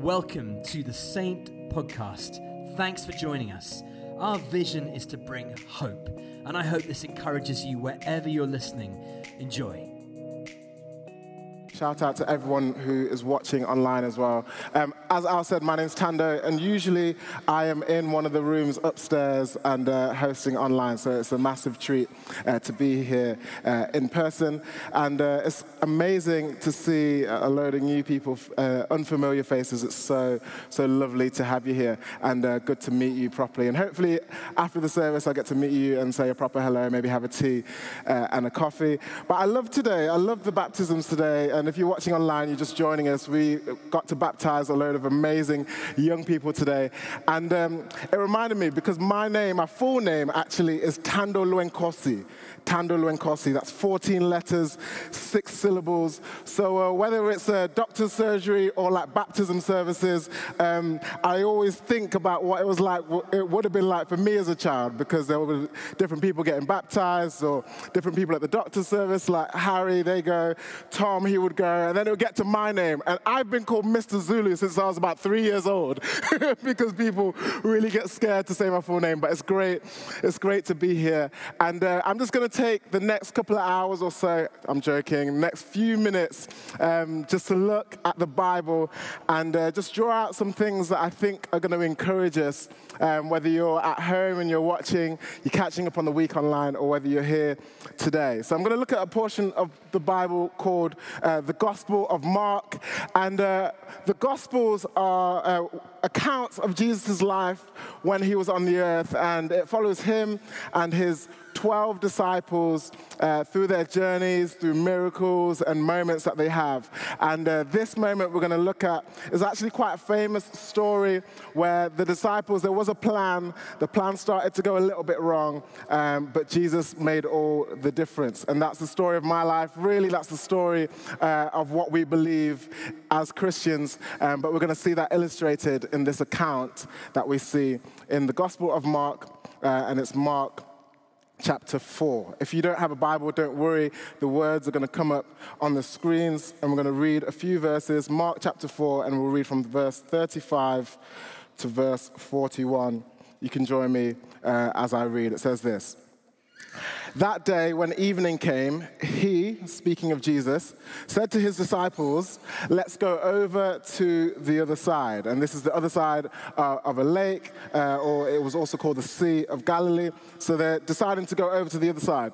Welcome to the Saint Podcast. Thanks for joining us. Our vision is to bring hope, and I hope this encourages you wherever you're listening. Enjoy. Shout out to everyone who is watching online as well. Um, as Al said, my name's Tando, and usually I am in one of the rooms upstairs and uh, hosting online, so it's a massive treat uh, to be here uh, in person. And uh, it's amazing to see a load of new people, uh, unfamiliar faces. It's so, so lovely to have you here, and uh, good to meet you properly. And hopefully, after the service, I get to meet you and say a proper hello, maybe have a tea and a coffee. But I love today, I love the baptisms today, and if you're watching online, you're just joining us, we got to baptize a load of amazing young people today. And um, it reminded me because my name, my full name actually is Tando Luenkosi. Tando Luenkosi. That's 14 letters, six syllables. So uh, whether it's a doctor's surgery or like baptism services, um, I always think about what it was like, what it would have been like for me as a child, because there were different people getting baptized or different people at the doctor's service, like Harry, they go, Tom, he would go, and then it would get to my name. And I've been called Mr. Zulu since I was about three years old, because people really get scared to say my full name. But it's great, it's great to be here. And uh, I'm just going to take the next couple of hours or so, I'm joking, next few minutes, um, just to look at the Bible and uh, just draw out some things that I think are going to encourage us, um, whether you're at home and you're watching, you're catching up on the week online, or whether you're here today. So I'm going to look at a portion of the Bible called uh, the Gospel of Mark. And uh, the Gospels are uh, accounts of Jesus' life when he was on the earth, and it follows him and his 12 disciples uh, through their journeys, through miracles and moments that they have. And uh, this moment we're going to look at is actually quite a famous story where the disciples, there was a plan, the plan started to go a little bit wrong, um, but Jesus made all the difference. And that's the story of my life. Really, that's the story uh, of what we believe as Christians. Um, but we're going to see that illustrated in this account that we see in the Gospel of Mark, uh, and it's Mark chapter 4. If you don't have a Bible, don't worry. The words are going to come up on the screens, and we're going to read a few verses. Mark chapter 4, and we'll read from verse 35 to verse 41. You can join me uh, as I read. It says this. That day, when evening came, he, speaking of Jesus, said to his disciples, Let's go over to the other side. And this is the other side uh, of a lake, uh, or it was also called the Sea of Galilee. So they're deciding to go over to the other side.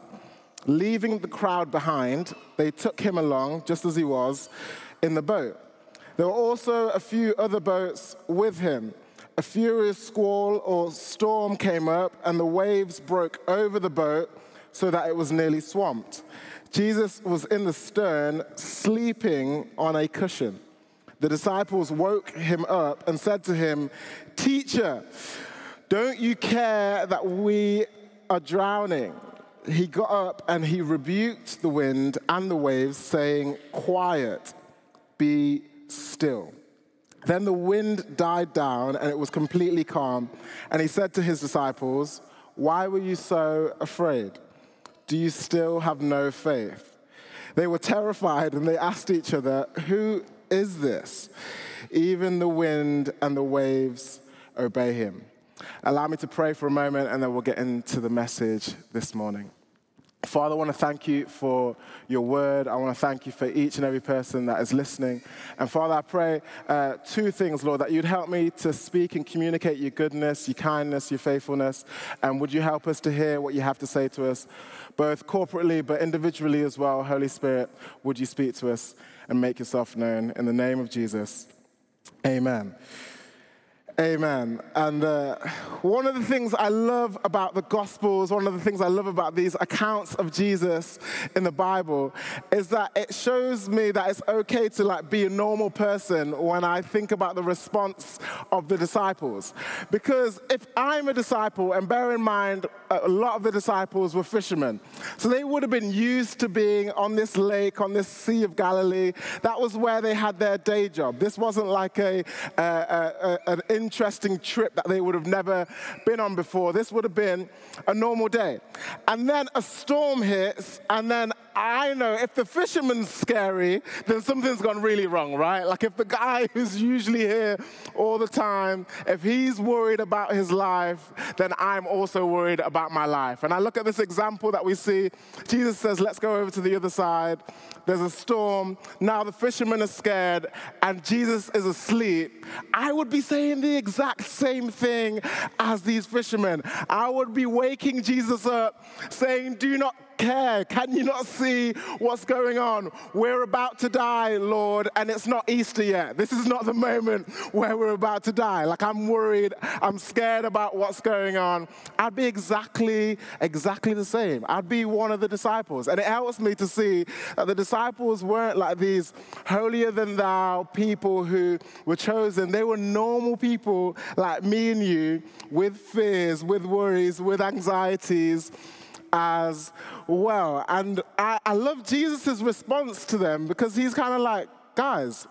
Leaving the crowd behind, they took him along, just as he was, in the boat. There were also a few other boats with him. A furious squall or storm came up, and the waves broke over the boat so that it was nearly swamped. Jesus was in the stern, sleeping on a cushion. The disciples woke him up and said to him, Teacher, don't you care that we are drowning? He got up and he rebuked the wind and the waves, saying, Quiet, be still. Then the wind died down and it was completely calm. And he said to his disciples, Why were you so afraid? Do you still have no faith? They were terrified and they asked each other, Who is this? Even the wind and the waves obey him. Allow me to pray for a moment and then we'll get into the message this morning. Father, I want to thank you for your word. I want to thank you for each and every person that is listening. And Father, I pray uh, two things, Lord, that you'd help me to speak and communicate your goodness, your kindness, your faithfulness. And would you help us to hear what you have to say to us, both corporately but individually as well? Holy Spirit, would you speak to us and make yourself known? In the name of Jesus, amen. Amen. And uh, one of the things I love about the Gospels, one of the things I love about these accounts of Jesus in the Bible, is that it shows me that it's okay to like be a normal person when I think about the response of the disciples. Because if I'm a disciple, and bear in mind, a lot of the disciples were fishermen, so they would have been used to being on this lake, on this Sea of Galilee. That was where they had their day job. This wasn't like a, a, a an interesting trip that they would have never been on before. This would have been a normal day. And then a storm hits, and then I know if the fisherman's scary, then something's gone really wrong, right? Like if the guy who's usually here all the time, if he's worried about his life, then I'm also worried about my life. And I look at this example that we see. Jesus says, Let's go over to the other side. There's a storm. Now the fishermen are scared, and Jesus is asleep. I would be saying the exact same thing as these fishermen. I would be waking Jesus up, saying, Do not care? Can you not see what's going on? We're about to die, Lord, and it's not Easter yet. This is not the moment where we're about to die. Like, I'm worried, I'm scared about what's going on. I'd be exactly, exactly the same. I'd be one of the disciples. And it helps me to see that the disciples weren't like these holier than thou people who were chosen. They were normal people like me and you with fears, with worries, with anxieties as well. And I, I love Jesus' response to them because he's kind of like, guys,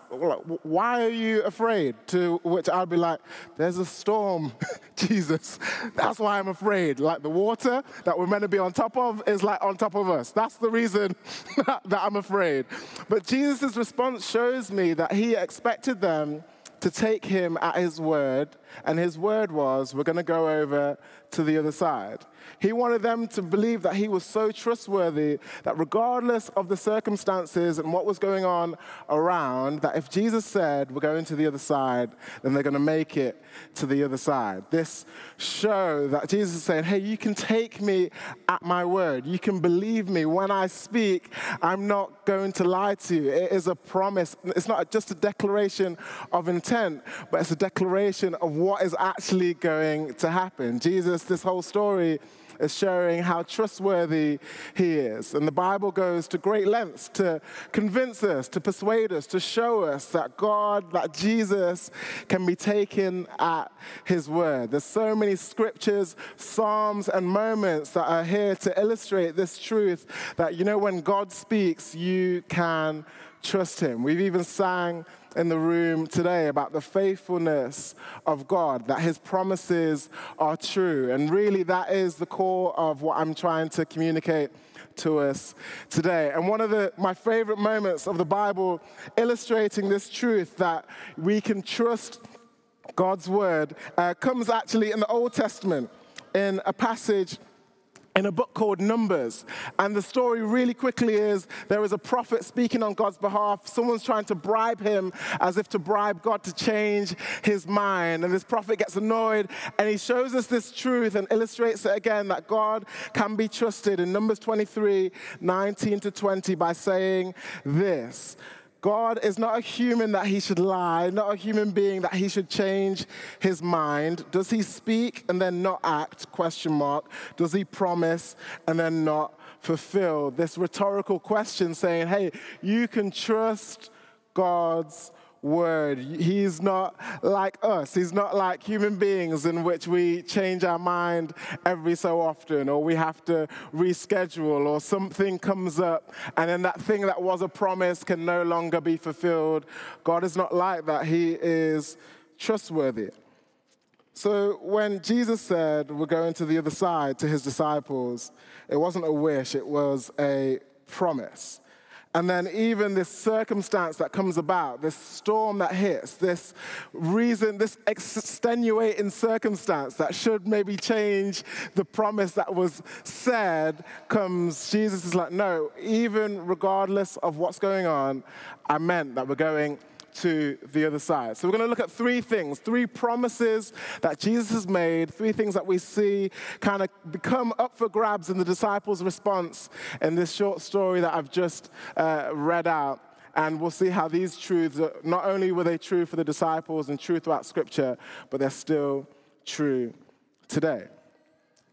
why are you afraid? To which I'd be like, there's a storm, Jesus. That's why I'm afraid. Like the water that we're meant to be on top of is like on top of us. That's the reason that, I'm afraid. But Jesus' response shows me that he expected them to take him at his word, and his word was, We're going to go over to the other side. He wanted them to believe that he was so trustworthy that regardless of the circumstances and what was going on around, that if Jesus said, We're going to the other side, then they're going to make it to the other side. This show that Jesus is saying, Hey, you can take me at my word. You can believe me. When I speak, I'm not going to lie to you. It is a promise. It's not just a declaration of intent, but it's a declaration of what is actually going to happen. Jesus, this whole story, is showing how trustworthy he is. And the Bible goes to great lengths to convince us, to persuade us, to show us that God, that Jesus can be taken at his word. There's so many scriptures, psalms, and moments that are here to illustrate this truth that, you know, when God speaks, you can trust him. We've even sang in the room today about the faithfulness of God, that his promises are true. And really, that is the core of what I'm trying to communicate to us today. And one of the, my favorite moments of the Bible illustrating this truth that we can trust God's word uh, comes actually in the Old Testament in a passage in a book called Numbers. And the story really quickly is there is a prophet speaking on God's behalf. Someone's trying to bribe him as if to bribe God to change his mind. And this prophet gets annoyed and he shows us this truth and illustrates it again that God can be trusted in Numbers 23 19 to 20 by saying this. God is not a human that he should lie, not a human being that he should change his mind. Does he speak and then not act? Question mark. Does he promise and then not fulfill? This rhetorical question saying, hey, you can trust God's word. He's not like us. He's not like human beings in which we change our mind every so often, or we have to reschedule, or something comes up, and then that thing that was a promise can no longer be fulfilled. God is not like that. He is trustworthy. So when Jesus said, We're going to the other side to his disciples, it wasn't a wish, it was a promise. And then, even this circumstance that comes about, this storm that hits, this reason, this extenuating circumstance that should maybe change the promise that was said, comes. Jesus is like, no, even regardless of what's going on, I meant that we're going to the other side. So, we're going to look at three things, three promises that Jesus has made, three things that we see kind of become up for grabs in the disciples' response in this short story that I've just uh, read out. And we'll see how these truths, not only were they true for the disciples and true throughout Scripture, but they're still true today.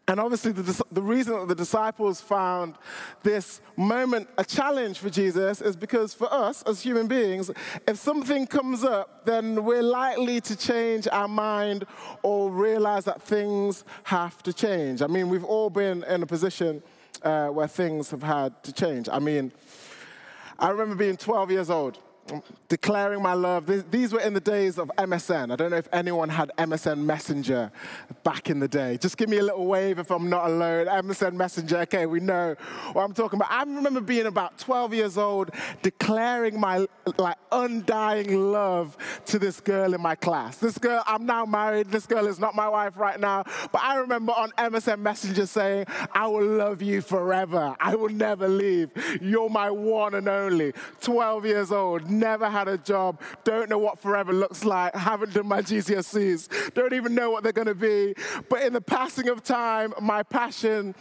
And obviously, the, the reason that the disciples found this moment a challenge for Jesus is because for us as human beings, if something comes up, then we're likely to change our mind or realize that things have to change. I mean, we've all been in a position uh, where things have had to change. I mean, I remember being 12 years old declaring my love. These were in the days of MSN. I don't know if anyone had MSN Messenger back in the day. Just give me a little wave if I'm not alone. MSN Messenger, okay, we know what I'm talking about. I remember being about 12 years old, declaring my like undying love to this girl in my class. This girl, I'm now married. This girl is not my wife right now, but I remember on MSN Messenger saying, "I will love you forever. I will never leave. You're my one and only." 12 years old never had a job, don't know what forever looks like, haven't done my GCSEs, don't even know what they're going to be. But in the passing of time, my passion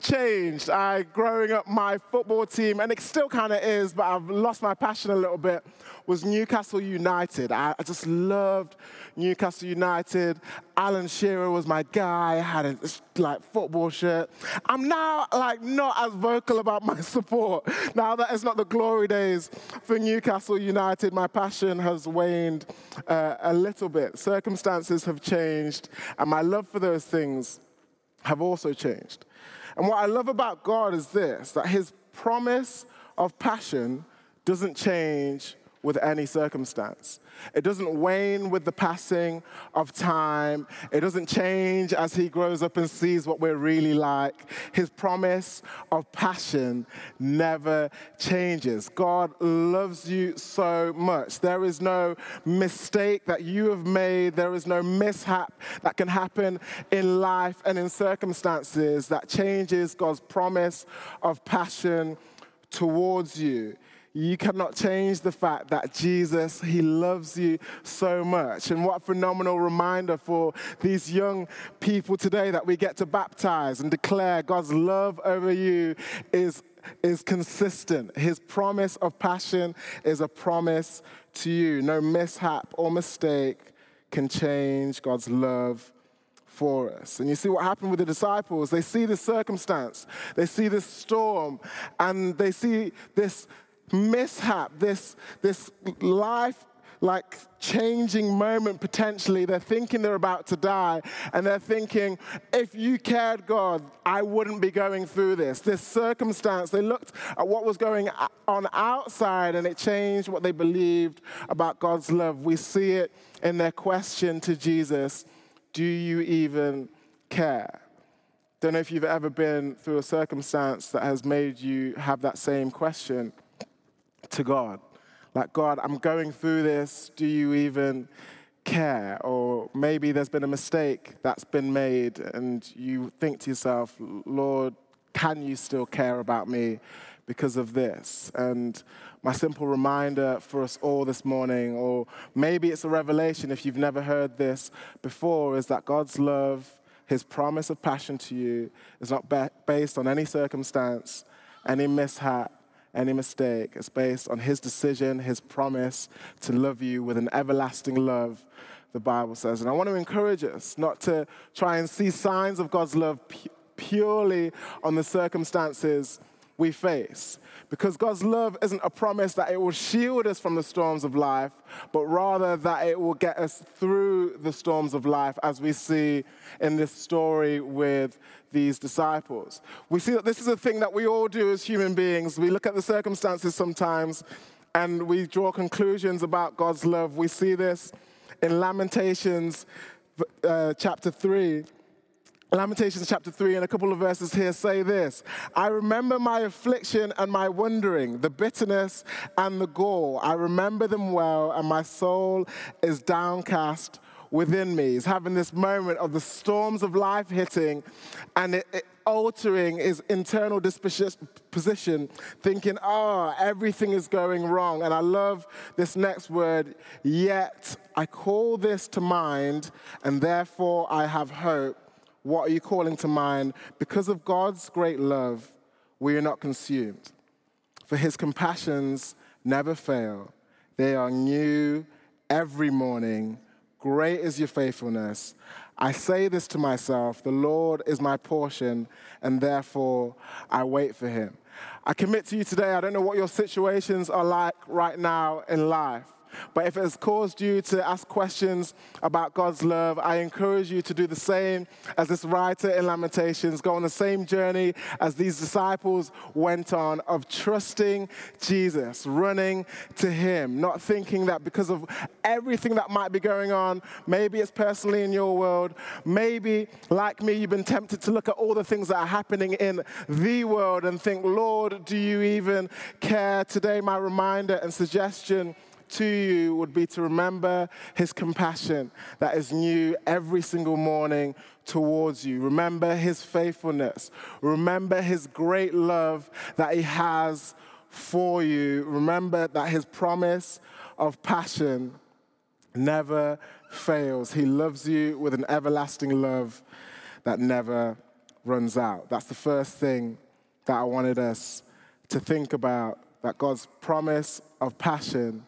changed. I, growing up, my football team, and it still kind of is, but I've lost my passion a little bit, was Newcastle United. I, I just loved Newcastle United. Alan Shearer was my guy. Had a like football shirt. I'm now like not as vocal about my support. Now that it's not the glory days for Newcastle United, my passion has waned uh, a little bit. Circumstances have changed, and my love for those things have also changed. And what I love about God is this that his promise of passion doesn't change with any circumstance. It doesn't wane with the passing of time. It doesn't change as he grows up and sees what we're really like. His promise of passion never changes. God loves you so much. There is no mistake that you have made, there is no mishap that can happen in life and in circumstances that changes God's promise of passion towards you you cannot change the fact that Jesus, He loves you so much. And what a phenomenal reminder for these young people today that we get to baptize and declare God's love over you is, is consistent. His promise of passion is a promise to you. No mishap or mistake can change God's love for us. And you see what happened with the disciples. They see this circumstance, they see this storm, and they see this mishap, this, this life like changing moment potentially. They're thinking they're about to die, and they're thinking, if you cared, God, I wouldn't be going through this. This circumstance, they looked at what was going on outside, and it changed what they believed about God's love. We see it in their question to Jesus Do you even care? Don't know if you've ever been through a circumstance that has made you have that same question to God. Like, God, I'm going through this. Do you even care? Or maybe there's been a mistake that's been made, and you think to yourself, Lord, can you still care about me because of this? And my simple reminder for us all this morning, or maybe it's a revelation if you've never heard this before, is that God's love, His promise of passion to you, is not based on any circumstance, any mishap, any mistake. It's based on his decision, his promise to love you with an everlasting love, the Bible says. And I want to encourage us not to try and see signs of God's love purely on the circumstances we face. Because God's love isn't a promise that it will shield us from the storms of life, but rather that it will get us through the storms of life, as we see in this story with these disciples. We see that this is a thing that we all do as human beings. We look at the circumstances sometimes and we draw conclusions about God's love. We see this in Lamentations uh, chapter 3 Lamentations chapter 3 and a couple of verses here say this I remember my affliction and my wandering, the bitterness and the gall. I remember them well, and my soul is downcast within me. He's having this moment of the storms of life hitting and it, it altering his internal disposition, thinking, oh, everything is going wrong. And I love this next word, yet I call this to mind, and therefore I have hope. What are you calling to mind? Because of God's great love, we are not consumed. For his compassions never fail, they are new every morning. Great is your faithfulness. I say this to myself the Lord is my portion, and therefore I wait for him. I commit to you today, I don't know what your situations are like right now in life. But if it has caused you to ask questions about God's love, I encourage you to do the same as this writer in Lamentations, go on the same journey as these disciples went on of trusting Jesus, running to Him, not thinking that because of everything that might be going on, maybe it's personally in your world, maybe like me, you've been tempted to look at all the things that are happening in the world and think, Lord, do you even care? Today, my reminder and suggestion to you would be to remember his compassion that is new every single morning towards you. Remember his faithfulness. Remember his great love that he has for you. Remember that his promise of passion never fails. He loves you with an everlasting love that never runs out. That's the first thing that I wanted us to think about that God's promise of passion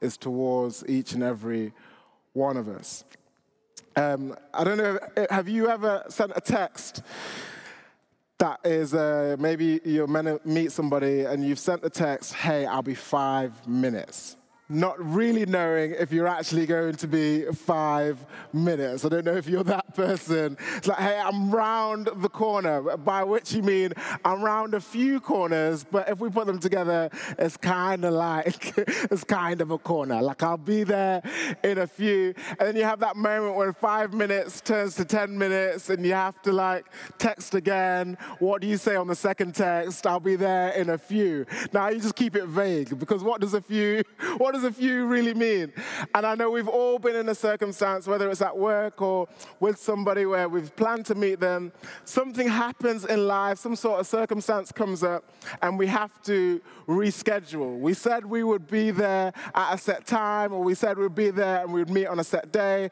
is towards each and every one of us. Um, I don't know, have you ever sent a text that is uh, maybe you're meant to meet somebody and you've sent the text, hey, I'll be five minutes? Not really knowing if you're actually going to be five minutes. I don't know if you're that person. It's like, hey, I'm round the corner, by which you mean I'm round a few corners, but if we put them together, it's kind of like, it's kind of a corner. Like I'll be there in a few. And then you have that moment when five minutes turns to 10 minutes and you have to like text again. What do you say on the second text? I'll be there in a few. Now you just keep it vague because what does a few, what does does a few really mean? And I know we've all been in a circumstance, whether it's at work or with somebody where we've planned to meet them, something happens in life, some sort of circumstance comes up, and we have to reschedule. We said we would be there at a set time, or we said we'd be there and we would meet on a set day,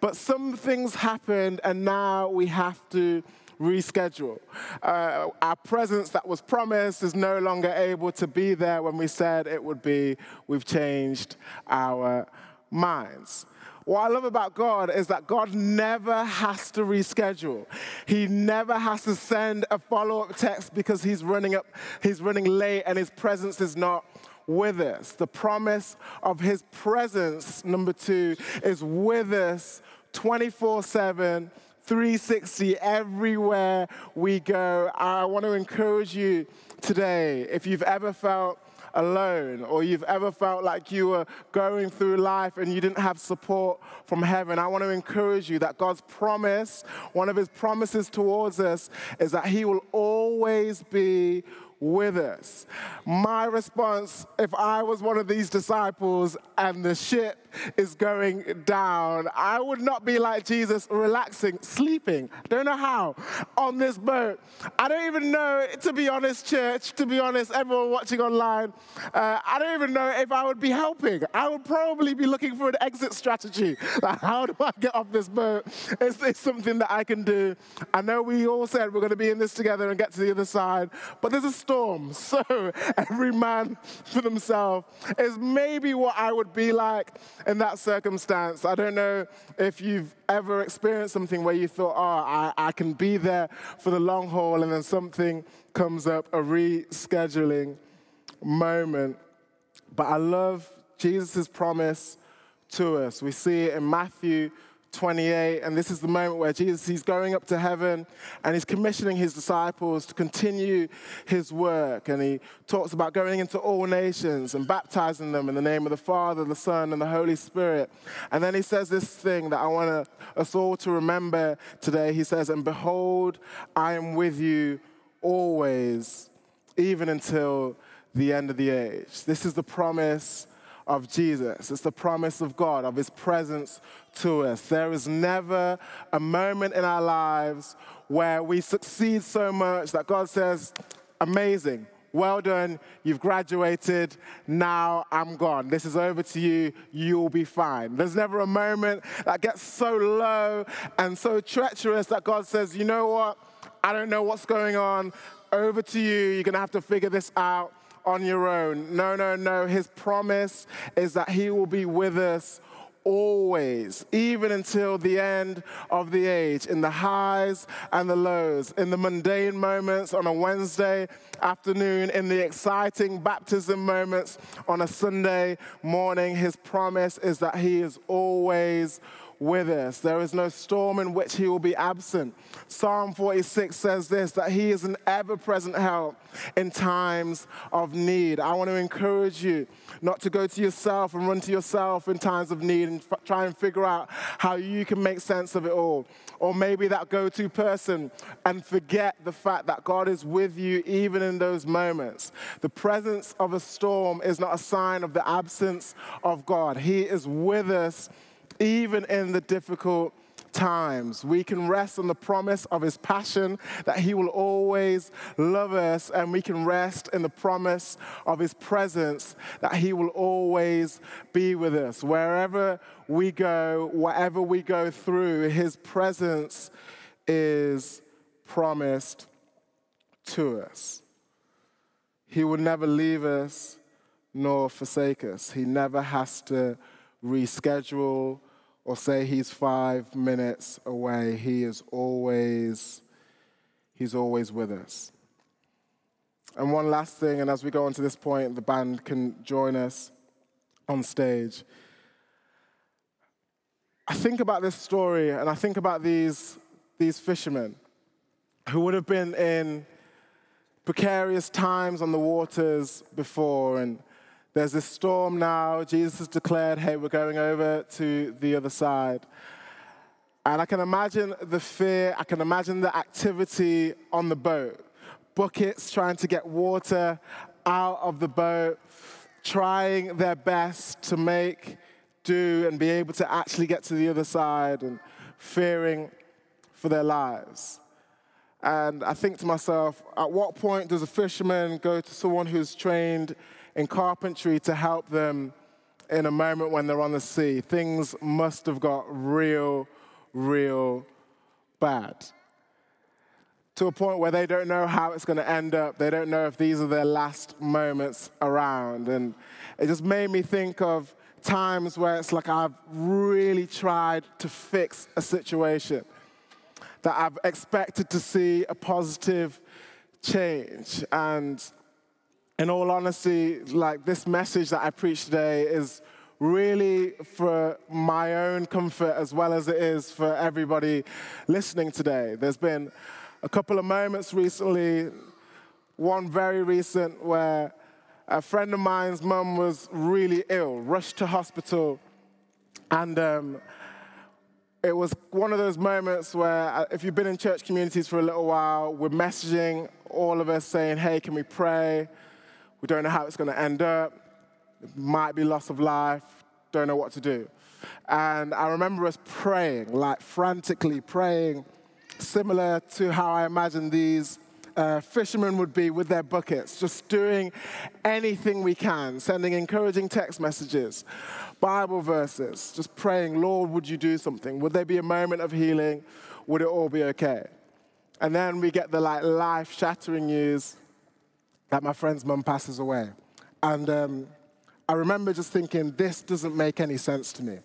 but some things happened, and now we have to reschedule. Uh, our presence that was promised is no longer able to be there when we said it would be. We've changed our minds. What I love about God is that God never has to reschedule. He never has to send a follow-up text because he's running up, he's running late and his presence is not with us. The promise of his presence, number two, is with us 24 7 360 everywhere we go. I want to encourage you today, if you've ever felt alone or you've ever felt like you were going through life and you didn't have support from heaven, I want to encourage you that God's promise, one of his promises towards us, is that he will always be with us. My response, if I was one of these disciples and the ship is going down, I would not be like Jesus, relaxing, sleeping. Don't know how on this boat. I don't even know, to be honest, church, to be honest, everyone watching online, uh, I don't even know if I would be helping. I would probably be looking for an exit strategy. Like, how do I get off this boat? Is this something that I can do? I know we all said we're going to be in this together and get to the other side, but there's a storm. So every man for themselves is maybe what I would be like in that circumstance. I don't know if you've ever experienced something where you thought, oh, I, I can be there for the long haul, and then something comes up, a rescheduling moment. But I love Jesus' promise to us. We see it in Matthew 28, and this is the moment where Jesus, he's going up to heaven and he's commissioning his disciples to continue his work. And he talks about going into all nations and baptizing them in the name of the Father, the Son, and the Holy Spirit. And then he says this thing that I want us all to remember today. He says, And behold, I am with you always, even until the end of the age. This is the promise of Jesus. It's the promise of God, of His presence to us. There is never a moment in our lives where we succeed so much that God says, Amazing, well done, you've graduated, now I'm gone. This is over to you, you'll be fine. There's never a moment that gets so low and so treacherous that God says, You know what? I don't know what's going on. Over to you, you're gonna have to figure this out on your own. No, no, no. His promise is that He will be with us always, even until the end of the age, in the highs and the lows, in the mundane moments on a Wednesday afternoon, in the exciting baptism moments on a Sunday morning. His promise is that He is always with us. There is no storm in which he will be absent. Psalm 46 says this that he is an ever present help in times of need. I want to encourage you not to go to yourself and run to yourself in times of need and f- try and figure out how you can make sense of it all. Or maybe that go to person and forget the fact that God is with you even in those moments. The presence of a storm is not a sign of the absence of God, He is with us even in the difficult times. We can rest on the promise of his passion that he will always love us, and we can rest in the promise of his presence that he will always be with us. Wherever we go, whatever we go through, his presence is promised to us. He will never leave us nor forsake us. He never has to reschedule or say he's five minutes away, he is always, he's always with us. And one last thing, and as we go on to this point, the band can join us on stage. I think about this story and I think about these, these fishermen who would have been in precarious times on the waters before and there's this storm now. Jesus has declared, hey, we're going over to the other side. And I can imagine the fear, I can imagine the activity on the boat. Buckets trying to get water out of the boat, trying their best to make do and be able to actually get to the other side and fearing for their lives. And I think to myself, at what point does a fisherman go to someone who's trained in carpentry to help them in a moment when they're on the sea. Things must have got real, real bad. To a point where they don't know how it's going to end up. They don't know if these are their last moments around. And it just made me think of times where it's like I've really tried to fix a situation, that I've expected to see a positive change. And in all honesty, like this message that I preach today is really for my own comfort as well as it is for everybody listening today. There's been a couple of moments recently, one very recent where a friend of mine's mum was really ill, rushed to hospital, and um, it was one of those moments where, uh, if you've been in church communities for a little while, we're messaging all of us saying, hey, can we pray? We don't know how it's going to end up. It might be loss of life. Don't know what to do. And I remember us praying, like frantically praying, similar to how I imagine these uh, fishermen would be with their buckets, just doing anything we can, sending encouraging text messages, Bible verses, just praying, Lord, would you do something? Would there be a moment of healing? Would it all be okay? And then we get the like life shattering news that my friend's mum passes away. And um, I remember just thinking, this doesn't make any sense to me.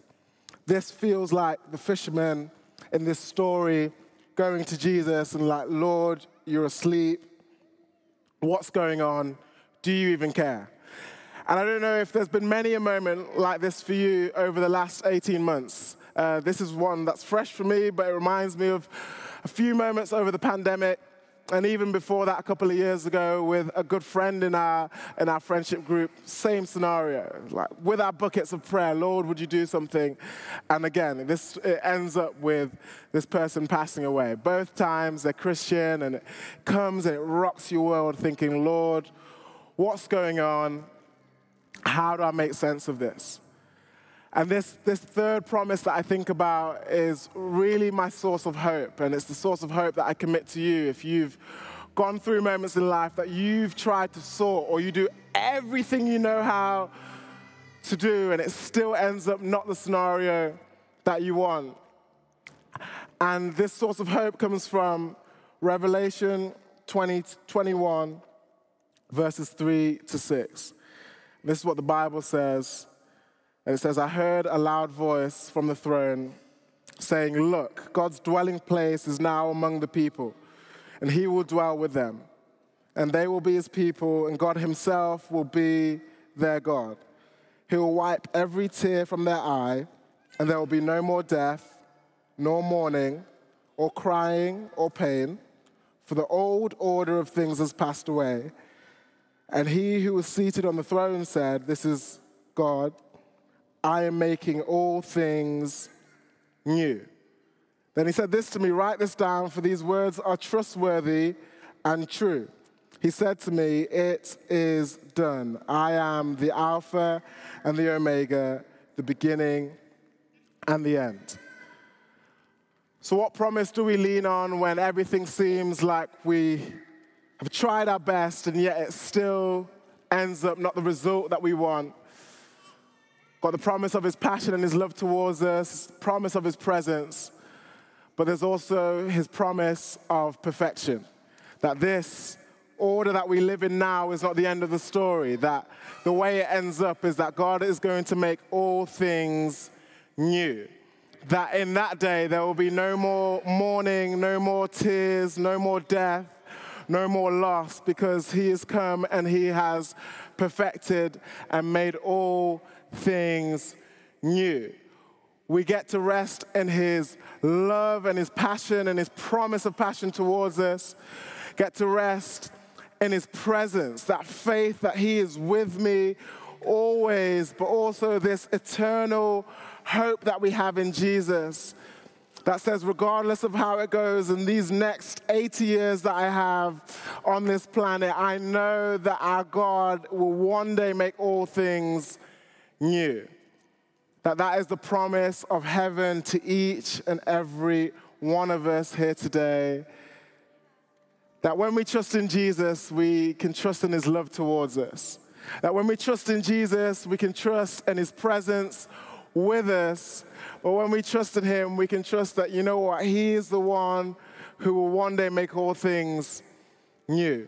This feels like the fishermen in this story going to Jesus and like, Lord, you're asleep. What's going on? Do you even care? And I don't know if there's been many a moment like this for you over the last 18 months. Uh, this is one that's fresh for me, but it reminds me of a few moments over the pandemic and even before that, a couple of years ago, with a good friend in our, in our friendship group, same scenario. Like with our buckets of prayer, Lord, would you do something? And again, this it ends up with this person passing away. Both times they're Christian, and it comes and it rocks your world, thinking, Lord, what's going on? How do I make sense of this? And this, this third promise that I think about is really my source of hope. And it's the source of hope that I commit to you if you've gone through moments in life that you've tried to sort or you do everything you know how to do and it still ends up not the scenario that you want. And this source of hope comes from Revelation 20, 21, verses 3 to 6. This is what the Bible says And it says, I heard a loud voice from the throne saying, Look, God's dwelling place is now among the people, and he will dwell with them. And they will be his people, and God himself will be their God. He will wipe every tear from their eye, and there will be no more death, nor mourning, or crying, or pain, for the old order of things has passed away. And he who was seated on the throne said, This is God, I am making all things new. Then he said this to me Write this down, for these words are trustworthy and true. He said to me, It is done. I am the Alpha and the Omega, the beginning and the end. So, what promise do we lean on when everything seems like we have tried our best and yet it still ends up not the result that we want? Got the promise of his passion and his love towards us, promise of his presence, but there's also his promise of perfection. That this order that we live in now is not the end of the story, that the way it ends up is that God is going to make all things new. That in that day there will be no more mourning, no more tears, no more death, no more loss, because He has come and He has perfected and made all things new. We get to rest in His love and His passion and His promise of passion towards us. Get to rest in His presence, that faith that He is with me always, but also this eternal hope that we have in Jesus that says, regardless of how it goes in these next 80 years that I have on this planet, I know that our God will one day make all things new. That that is the promise of heaven to each and every one of us here today. That when we trust in Jesus, we can trust in his love towards us. That when we trust in Jesus, we can trust in his presence with us. But when we trust in him, we can trust that, you know what, he is the one who will one day make all things new.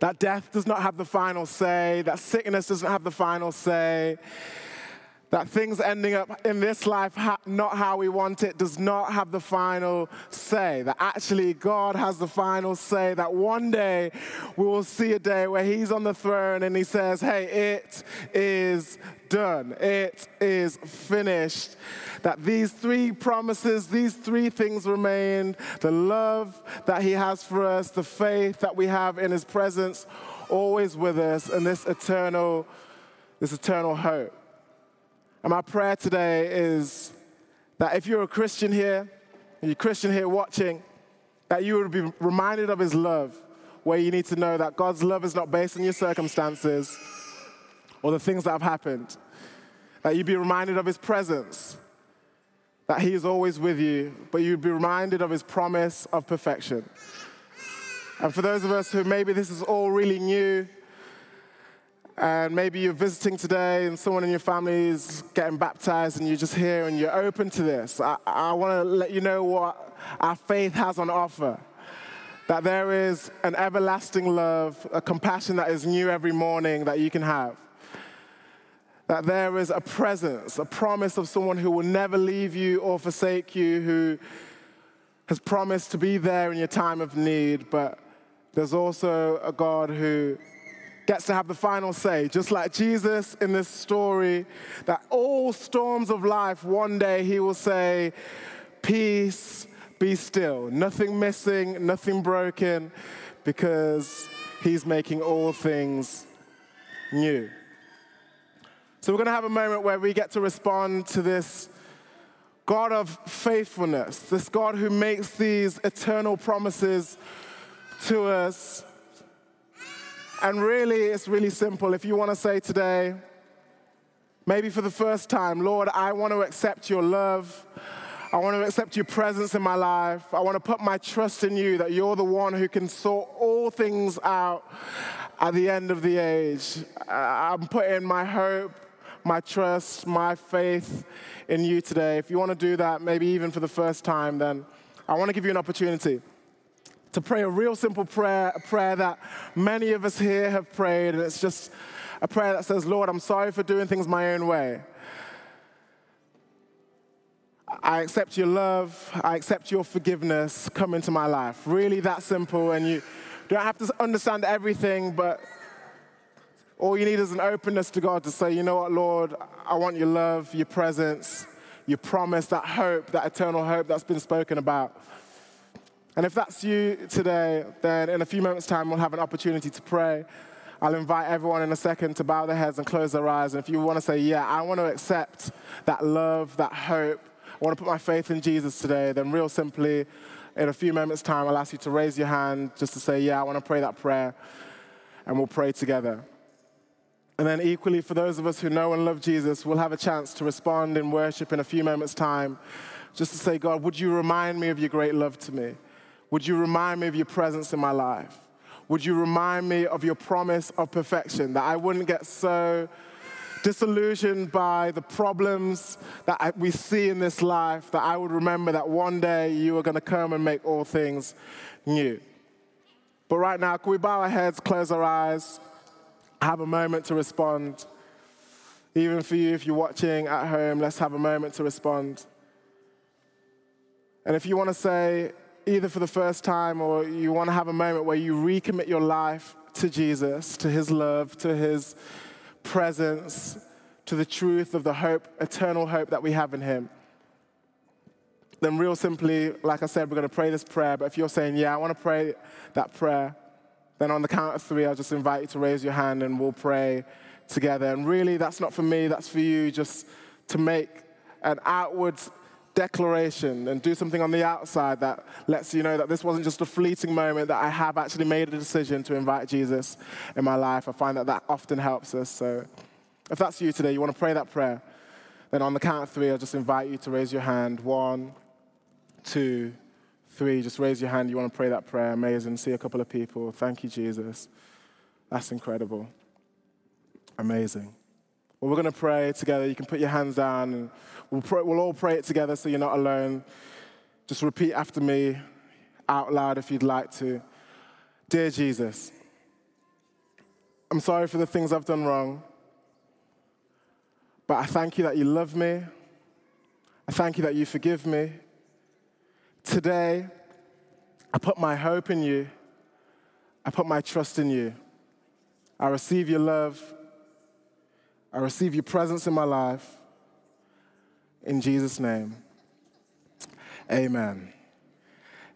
That death does not have the final say, that sickness doesn't have the final say, that things ending up in this life ha- not how we want it does not have the final say. That actually God has the final say. That one day we will see a day where He's on the throne and He says, Hey, it is done. It is finished. That these three promises, these three things remain the love that He has for us, the faith that we have in His presence, always with us, and this eternal, this eternal hope. And my prayer today is that if you're a Christian here, you're a Christian here watching, that you would be reminded of His love, where you need to know that God's love is not based on your circumstances or the things that have happened. That you'd be reminded of his presence, that he is always with you, but you'd be reminded of his promise of perfection. And for those of us who maybe this is all really new, and maybe you're visiting today and someone in your family is getting baptized and you're just here and you're open to this, I, I want to let you know what our faith has on offer. That there is an everlasting love, a compassion that is new every morning that you can have that there is a presence, a promise of someone who will never leave you or forsake you, who has promised to be there in your time of need, but there's also a God who gets to have the final say, just like Jesus in this story, that all storms of life, one day he will say, Peace, be still. Nothing missing, nothing broken, because he's making all things new. So we're going to have a moment where we get to respond to this God of faithfulness, this God who makes these eternal promises to us. And really, it's really simple. If you want to say today, maybe for the first time, Lord, I want to accept your love. I want to accept your presence in my life. I want to put my trust in you that you're the one who can sort all things out at the end of the age. I'm putting my hope my trust, my faith in you today, if you want to do that, maybe even for the first time, then I want to give you an opportunity to pray a real simple prayer, a prayer that many of us here have prayed, and it's just a prayer that says, Lord, I'm sorry for doing things my own way. I accept your love. I accept your forgiveness. Come into my life. Really that simple. And you don't have to understand everything, but all you need is an openness to God to say, you know what, Lord, I want your love, your presence, your promise, that hope, that eternal hope that's been spoken about. And if that's you today, then in a few moments' time, we'll have an opportunity to pray. I'll invite everyone in a second to bow their heads and close their eyes. And if you want to say, Yeah, I want to accept that love, that hope, I want to put my faith in Jesus today, then real simply, in a few moments' time, I'll ask you to raise your hand just to say, Yeah, I want to pray that prayer. And we'll pray together. And then, equally, for those of us who know and love Jesus, we'll have a chance to respond in worship in a few moments' time, just to say, God, would you remind me of your great love to me? Would you remind me of your presence in my life? Would you remind me of your promise of perfection, that I wouldn't get so disillusioned by the problems that we see in this life, that I would remember that one day you are going to come and make all things new. But right now, can we bow our heads, close our eyes, have a moment to respond? Even for you, if you're watching at home, let's have a moment to respond. And if you want to say, either for the first time or you want to have a moment where you recommit your life to Jesus, to his love, to his presence, to the truth of the hope, eternal hope that we have in Him. Then, real simply, like I said, we're going to pray this prayer. But if you're saying, Yeah, I want to pray that prayer, then on the count of three, I'll just invite you to raise your hand and we'll pray together. And really, that's not for me, that's for you just to make an outward declaration and do something on the outside that lets you know that this wasn't just a fleeting moment, that I have actually made a decision to invite Jesus in my life. I find that that often helps us. So if that's you today, you want to pray that prayer, then on the count of three, I'll just invite you to raise your hand. One, two, three. Just raise your hand. You want to pray that prayer. Amazing. See a couple of people. Thank you, Jesus. That's incredible. Amazing. Well, we're going to pray together. You can put your hands down we'll, pray, we'll all pray it together so you're not alone. Just repeat after me out loud if you'd like to. Dear Jesus, I'm sorry for the things I've done wrong, but I thank you that you love me. I thank you that you forgive me. Today, I put my hope in you. I put my trust in you. I receive your love. I receive your presence in my life. In Jesus' name, amen.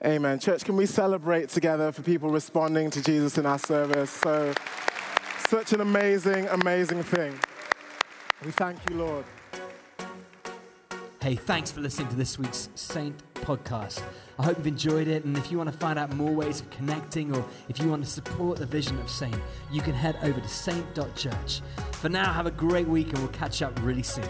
Amen. Church, can we celebrate together for people responding to Jesus in our service? So, such an amazing, amazing thing. We thank you, Lord. Hey, thanks for listening to this week's Saint podcast. I hope you've enjoyed it. And if you want to find out more ways of connecting or if you want to support the vision of Saint, you can head over to saint.church. For now, have a great week and we'll catch up really soon.